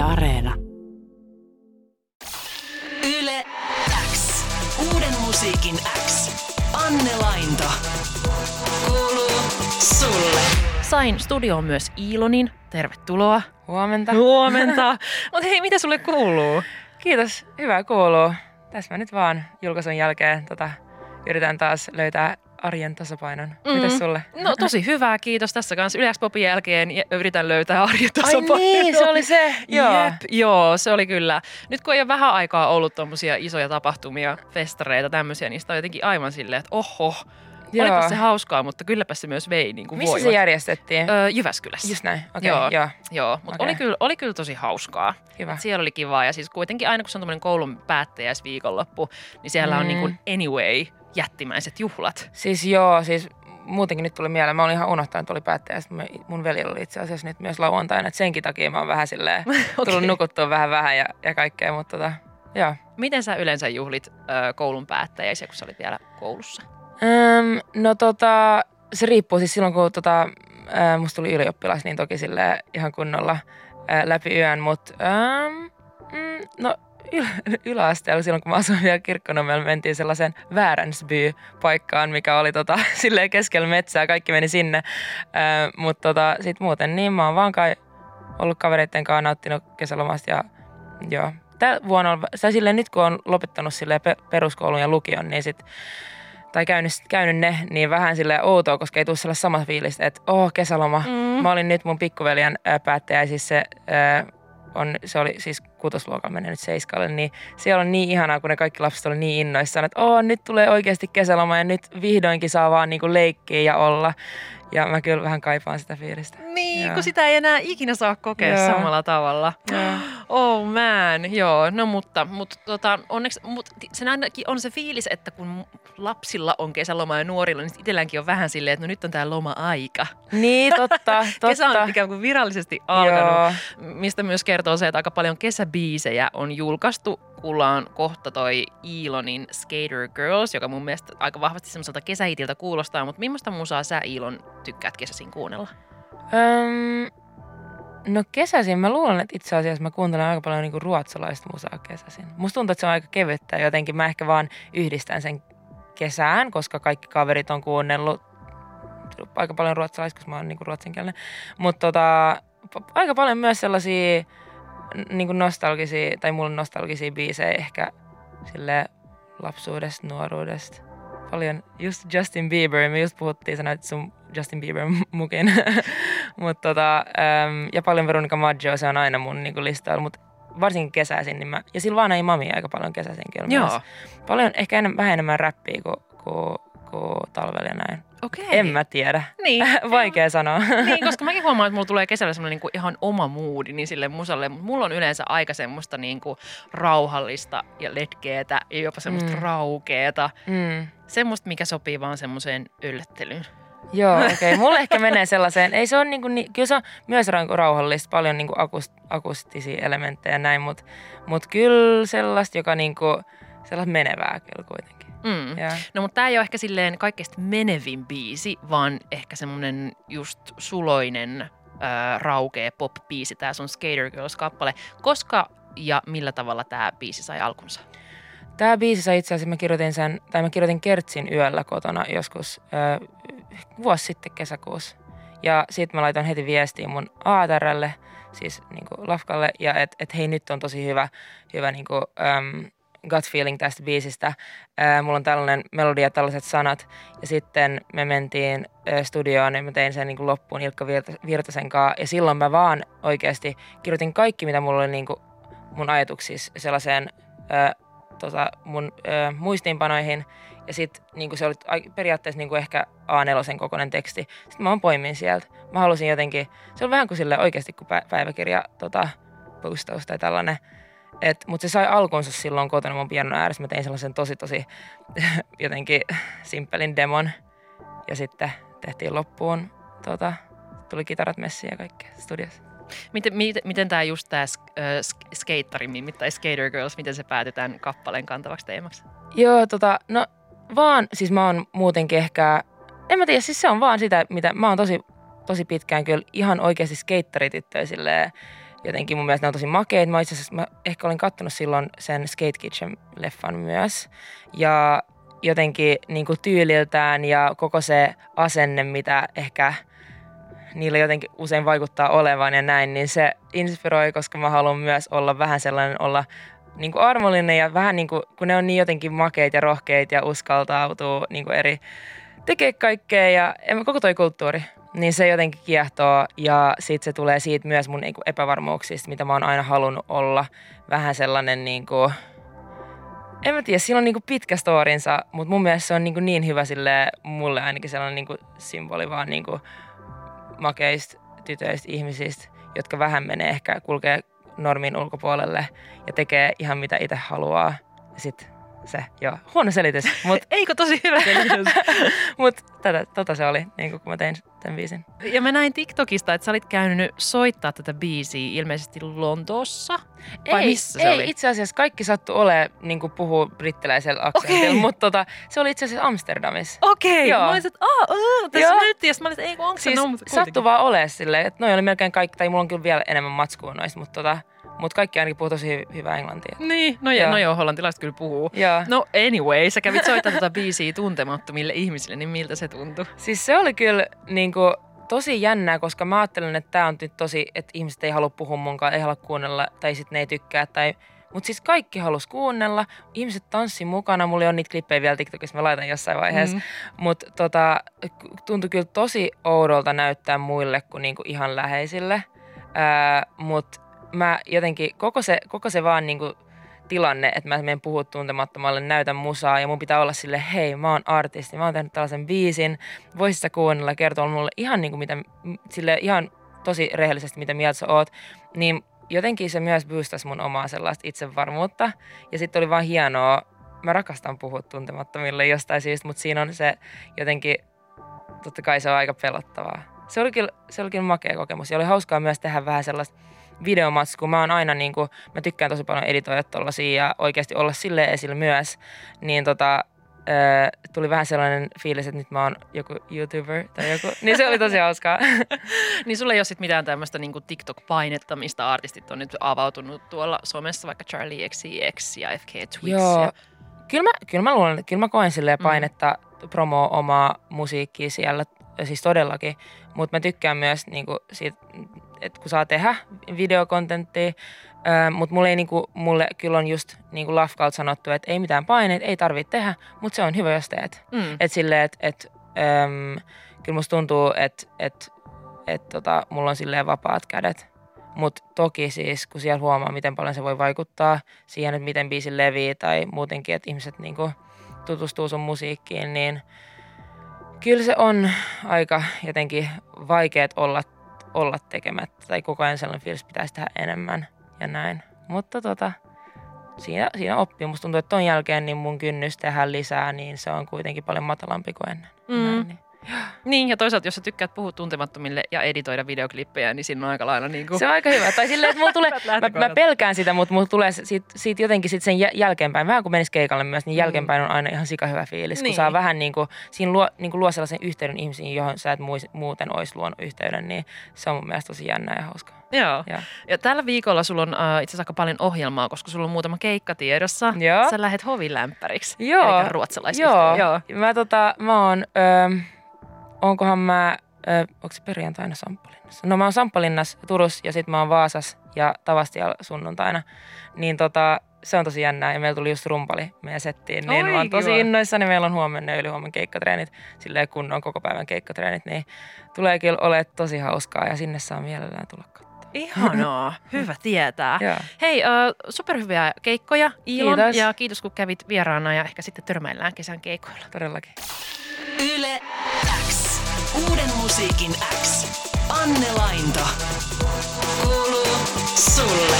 Yle Areena. Yle X. Uuden musiikin X. Anne Lainto. Kuuluu sulle. Sain studioon myös Iilonin. Tervetuloa. Huomenta. Huomenta. Mutta hei, mitä sulle kuuluu? Kiitos, hyvä kuuluu. Tässä mä nyt vaan julkaisun jälkeen tota, yritän taas löytää arjen tasapainon. Mm. Mitäs sulle? No tosi hyvää, kiitos. Tässä kanssa Yle Popin jälkeen yritän löytää arjen Ai tasapainon. niin, se oli se. Joo. Jep, joo, se oli kyllä. Nyt kun ei ole vähän aikaa ollut tuommoisia isoja tapahtumia, festareita, tämmöisiä, niin sitä on jotenkin aivan silleen, että oho, Joo. olipa se hauskaa, mutta kylläpä se myös vei niin kuin Missä se voimat. järjestettiin? Öö, Jyväskylässä. Just näin, okei, Joo. okay, joo. Joo, mutta Okei. oli, kyllä, oli kyllä tosi hauskaa. Hyvä. Et siellä oli kivaa ja siis kuitenkin aina kun se on tämmöinen koulun päättäjäisviikonloppu, niin siellä on Mm. niin kuin anyway jättimäiset juhlat. Siis joo, siis muutenkin nyt tuli mieleen, mä olin ihan unohtanut, että oli päättäjä, sitten mun veljellä oli itse asiassa nyt myös lauantaina, että senkin takia mä oon vähän silleen, tullut Okei. nukuttua vähän vähän ja, ja kaikkea, mutta tota, joo. Miten sä yleensä juhlit ö, koulun päättäjäisiä, kun sä olit vielä koulussa? Öm, no tota, se riippuu siis silloin, kun tota, ää, musta tuli ylioppilas, niin toki sille ihan kunnolla ää, läpi yön, mutta mm, no yl- yläasteella silloin, kun mä asuin vielä Kirkkonummella, mentiin sellaiseen Vääränsby-paikkaan, mikä oli tota, silleen keskellä metsää, kaikki meni sinne, ää, mutta tota, sit muuten niin mä oon vaan kai ollut kavereitten kanssa nauttinut kesälomasta ja joo. Tää vuonna, on- tai silleen nyt kun on lopettanut silleen pe- peruskoulun ja lukion, niin sit tai käynyt, käynyt ne, niin vähän sille outoa, koska ei tule sellaista samaa fiilistä, että oh, kesäloma. Mm. Mä olin nyt mun pikkuveljen ää, päättäjä, siis se, ää, on, se oli siis kutosluokalla mennyt seiskalle, niin siellä on niin ihanaa, kun ne kaikki lapset oli niin innoissaan, että oh, nyt tulee oikeasti kesäloma ja nyt vihdoinkin saa vaan niinku leikkiä ja olla. Ja mä kyllä vähän kaipaan sitä fiilistä. Niin, Joo. kun sitä ei enää ikinä saa kokea Joo. samalla tavalla. Joo. Oh man, joo. No mutta, mutta tota, onneksi mut, sen ainakin on se fiilis, että kun lapsilla on kesäloma ja nuorilla, niin itselläänkin on vähän silleen, että no nyt on tämä loma-aika. Niin, totta, totta. Kesä on ikään kuin virallisesti alkanut, Joo. mistä myös kertoo se, että aika paljon kesäbiisejä on julkaistu. Kuulla on kohta toi Iilonin Skater Girls, joka mun mielestä aika vahvasti semmoiselta kesähitiltä kuulostaa, mutta millaista musaa sä Iilon tykkäät kesäisin kuunnella? Öm, no kesäisin mä luulen, että itse asiassa mä kuuntelen aika paljon niinku ruotsalaista musaa kesäisin. Musta tuntuu, että se on aika kevyttä jotenkin mä ehkä vaan yhdistän sen kesään, koska kaikki kaverit on kuunnellut aika paljon ruotsalaista, koska mä oon niinku ruotsinkielinen. Mutta tota, aika paljon myös sellaisia n- niinku nostalgisia, tai mulla on nostalgisia biisejä ehkä sille lapsuudesta, nuoruudesta. Paljon just Justin Bieber, me just puhuttiin, sä näytit sun Justin Bieber mukin. Mut tota, äm, ja paljon Veronica Maggio, se on aina mun niinku listalla, mutta varsinkin kesäisin, niin mä, ja Silvana ei mami aika paljon kesäisinkin. on myös. Paljon, ehkä enemmän, vähän enemmän räppiä kuin, kuin, kuin talvella ja näin. Okei. En mä tiedä. Niin. Vaikea sanoa. niin, koska mäkin huomaan, että mulla tulee kesällä semmoinen niinku ihan oma moodi niin sille musalle. Mutta mulla on yleensä aika semmoista niinku rauhallista ja letkeetä ja jopa semmoista Mm. raukeeta. Mm. Semmoista, mikä sopii vaan semmoiseen yllättelyyn. Joo, okei. Okay. Mulle ehkä menee sellaiseen, ei se on niinku, ni, kyllä se on myös rau- rauhallista, paljon niinku akust, akustisia elementtejä ja näin, mutta mut kyllä sellaista, joka niinku, sellaista menevää kyllä kuitenkin. Mm. Ja. No mutta tämä ei ole ehkä silleen kaikkein menevin biisi, vaan ehkä semmoinen just suloinen ää, raukea pop-biisi, tämä sun Skater Girls-kappale. Koska ja millä tavalla tämä biisi sai alkunsa? Tämä biisi sai itse asiassa, mä kirjoitin sen, tai mä kirjoitin Kertsin yöllä kotona joskus ö, vuosi sitten kesäkuussa. Ja sitten mä laitan heti viestiä mun aatarelle, siis niinku Lafkalle, ja että et hei nyt on tosi hyvä, hyvä niinku, äm, gut feeling tästä biisistä. Mulla on tällainen melodia tällaiset sanat. Ja sitten me mentiin studioon ja mä tein sen niinku loppuun Ilkka Virta- Virtasen kanssa. Ja silloin mä vaan oikeasti kirjoitin kaikki, mitä mulla oli niinku mun ajatuksissa sellaiseen tota, mun muistiinpanoihin. Ja sitten niinku se oli periaatteessa niinku ehkä A4 kokoinen teksti. Sitten mä oon poimin sieltä. Mä halusin jotenkin, se on vähän kuin sille oikeasti kuin pä- päiväkirja tota, postaus tai tällainen. Mutta se sai alkunsa silloin kotona mun pianon ääressä. Mä tein sellaisen tosi tosi jotenkin simppelin demon. Ja sitten tehtiin loppuun, tota, tuli kitarat messiin ja kaikkea studiossa. Miten, miten, miten tämä just tämä skeittarimimmi tai Skater Girls, miten se päätetään kappaleen kantavaksi teemaksi? Joo, tota, no vaan, siis mä oon muutenkin ehkä, en mä tiedä, siis se on vaan sitä, mitä mä oon tosi, tosi pitkään kyllä ihan oikeasti skeittarityttöä silleen, jotenkin mun mielestä ne on tosi makeita. Mä itse asiassa mä ehkä olin kattonut silloin sen Skate Kitchen-leffan myös. Ja jotenkin niin kuin tyyliltään ja koko se asenne, mitä ehkä niillä jotenkin usein vaikuttaa olevan ja näin, niin se inspiroi, koska mä haluan myös olla vähän sellainen, olla niin kuin armollinen ja vähän niin kuin, kun ne on niin jotenkin makeita ja rohkeita ja uskaltautuu niin kuin eri, tekee kaikkea ja koko toi kulttuuri, niin se jotenkin kiehtoo ja sitten se tulee siitä myös mun niin kuin epävarmuuksista, mitä mä oon aina halunnut olla. Vähän sellainen niin kuin, en mä tiedä, siinä on niinku pitkä storinsa, mutta mun mielestä se on niinku niin hyvä sille mulle ainakin sellainen niinku symboli vaan niinku makeista tytöistä ihmisistä, jotka vähän menee ehkä kulkee normin ulkopuolelle ja tekee ihan mitä itse haluaa. Sitten se, joo. Huono selitys, mutta... Eikö tosi hyvä selitys? mutta tätä, tota se oli, niin kun mä tein tämän biisin. Ja mä näin TikTokista, että sä olit käynyt soittaa tätä biisiä ilmeisesti Lontoossa. Vai ei, missä se ei, oli? itse asiassa kaikki sattu ole niin kuin puhuu brittiläisellä aksentilla, Okei. mutta tota, se oli itse asiassa Amsterdamissa. Okei, Joo. mä olisin, että aah, tässä nyt tiedän, mä olisin, ei kun onko se Siis no, mutta sattuu kuitenkin. vaan ole silleen, että noi oli melkein kaikki, tai mulla on kyllä vielä enemmän matskua noista, mutta tota, mut kaikki ainakin puhuu tosi hy- hyvää englantia. Niin, no. Joo. no joo, hollantilaiset kyllä puhuu. Joo. No anyway, sä kävit soittaa tätä biisiä tuntemattomille ihmisille, niin miltä se tuntui? Siis se oli kyllä niinku, tosi jännää, koska mä ajattelen, että tämä on nyt tosi, että ihmiset ei halua puhua munkaan, ei halua kuunnella, tai sitten ne ei tykkää, tai mutta siis kaikki halus kuunnella, ihmiset tanssi mukana, mulla on niitä klippejä vielä TikTokissa, mä laitan jossain vaiheessa. Mm. Mutta tota, tuntui kyllä tosi oudolta näyttää muille kuin niinku ihan läheisille. Mutta mä jotenkin, koko se, koko se vaan niinku tilanne, että mä menen puhua tuntemattomalle, näytän musaa ja mun pitää olla sille, hei mä oon artisti, mä oon tehnyt tällaisen biisin, voisit sä kuunnella, kertoa mulle ihan niinku mitä, sille ihan tosi rehellisesti, mitä mieltä sä oot, niin jotenkin se myös boostasi mun omaa sellaista itsevarmuutta. Ja sitten oli vaan hienoa, mä rakastan puhua tuntemattomille jostain syystä, mutta siinä on se jotenkin, totta kai se on aika pelottavaa. Se oli kyllä, se oli kyllä makea kokemus ja oli hauskaa myös tehdä vähän sellaista videomatskua. Mä oon aina niin kuin, mä tykkään tosi paljon editoida tollasia ja oikeasti olla sille esillä myös. Niin tota, tuli vähän sellainen fiilis, että nyt mä oon joku YouTuber tai joku. Niin se oli tosi hauskaa. Niin sulla ei ole sit mitään tämmöistä niinku TikTok-painetta, mistä artistit on nyt avautunut tuolla somessa, vaikka Charlie XCX ja FK Twigs. Joo. Ja... Kyllä mä, kyllä mä luulen, kyllä mä koen silleen Mm. painetta promoa omaa musiikkia siellä, siis todellakin. Mutta mä tykkään myös niinku siitä, että kun saa tehdä videokontenttia, mutta mulle, ei, niinku, mulle kyllä on just niinku Lafkalta sanottu, että ei mitään paineita, ei tarvitse tehdä, mutta se on hyvä, jos teet. Mm. Että silleen, että et, äm, kyllä musta tuntuu, että et, et, tota, mulla on silleen vapaat kädet. Mutta toki siis, kun siellä huomaa, miten paljon se voi vaikuttaa siihen, että miten biisi levii tai muutenkin, että ihmiset niinku tutustuu sun musiikkiin, niin kyllä se on aika jotenkin vaikeet olla, olla tekemättä. Tai koko ajan sellainen fiilis, pitäisi tehdä enemmän ja näin. Mutta tota, siinä, siinä oppii. Musta tuntuu, että ton jälkeen niin mun kynnys tehdä lisää, niin se on kuitenkin paljon matalampi kuin ennen. Mm. Näin, niin. Niin, ja toisaalta jos sä tykkäät puhua tuntemattomille ja editoida videoklippejä, niin siinä on aika lailla niin kuin... Se on aika hyvä. Tai silleen, että mulla tulee, mä, mä, pelkään sitä, mutta mulla tulee siitä, siitä jotenkin sit sen jä- jälkeenpäin, vähän kun menisi keikalle myös, niin Mm. jälkeenpäin on aina ihan sika hyvä fiilis, kun Niin. saa vähän niin kuin, siinä luo, niin kuin luo sellaisen yhteyden ihmisiin, johon sä et muuten olisi luonut yhteyden, niin se on mun mielestä tosi jännää ja hauskaa. Joo. Joo. Ja tällä viikolla sulla on uh, itse asiassa aika paljon ohjelmaa, koska sulla on muutama keikka tiedossa. Joo. Sä lähet hovilämpäriks. Joo. Eli. Joo. Joo. Mä tota, mä oon, öö, onkohan mä, öö, onko se perjantaina Samppalinnassa? No mä oon Samppalinnassa, Turussa ja sitten mä oon Vaasassa ja Tavastialla sunnuntaina. Niin tota, se on tosi jännää ja meillä tuli just rumpali meidän settiin, niin Oi, mä oon tosi kiva. innoissani. Meillä on huomenna ja ylihuomenna keikkatreenit, silleen kunnon koko päivän keikkatreenit, niin tulee kyllä olemaan tosi hauskaa ja sinne saa mielellään tulla katsomaan. Ihanaa. Hyvä tietää. Joo. Hei, uh, superhyviä keikkoja Iilon Kiitos. ja kiitos kun kävit vieraana ja ehkä sitten törmäillään kesän keikoilla. Todellakin. Yle. Uuden musiikin X. Anne Lainto. Kuuluu sulle.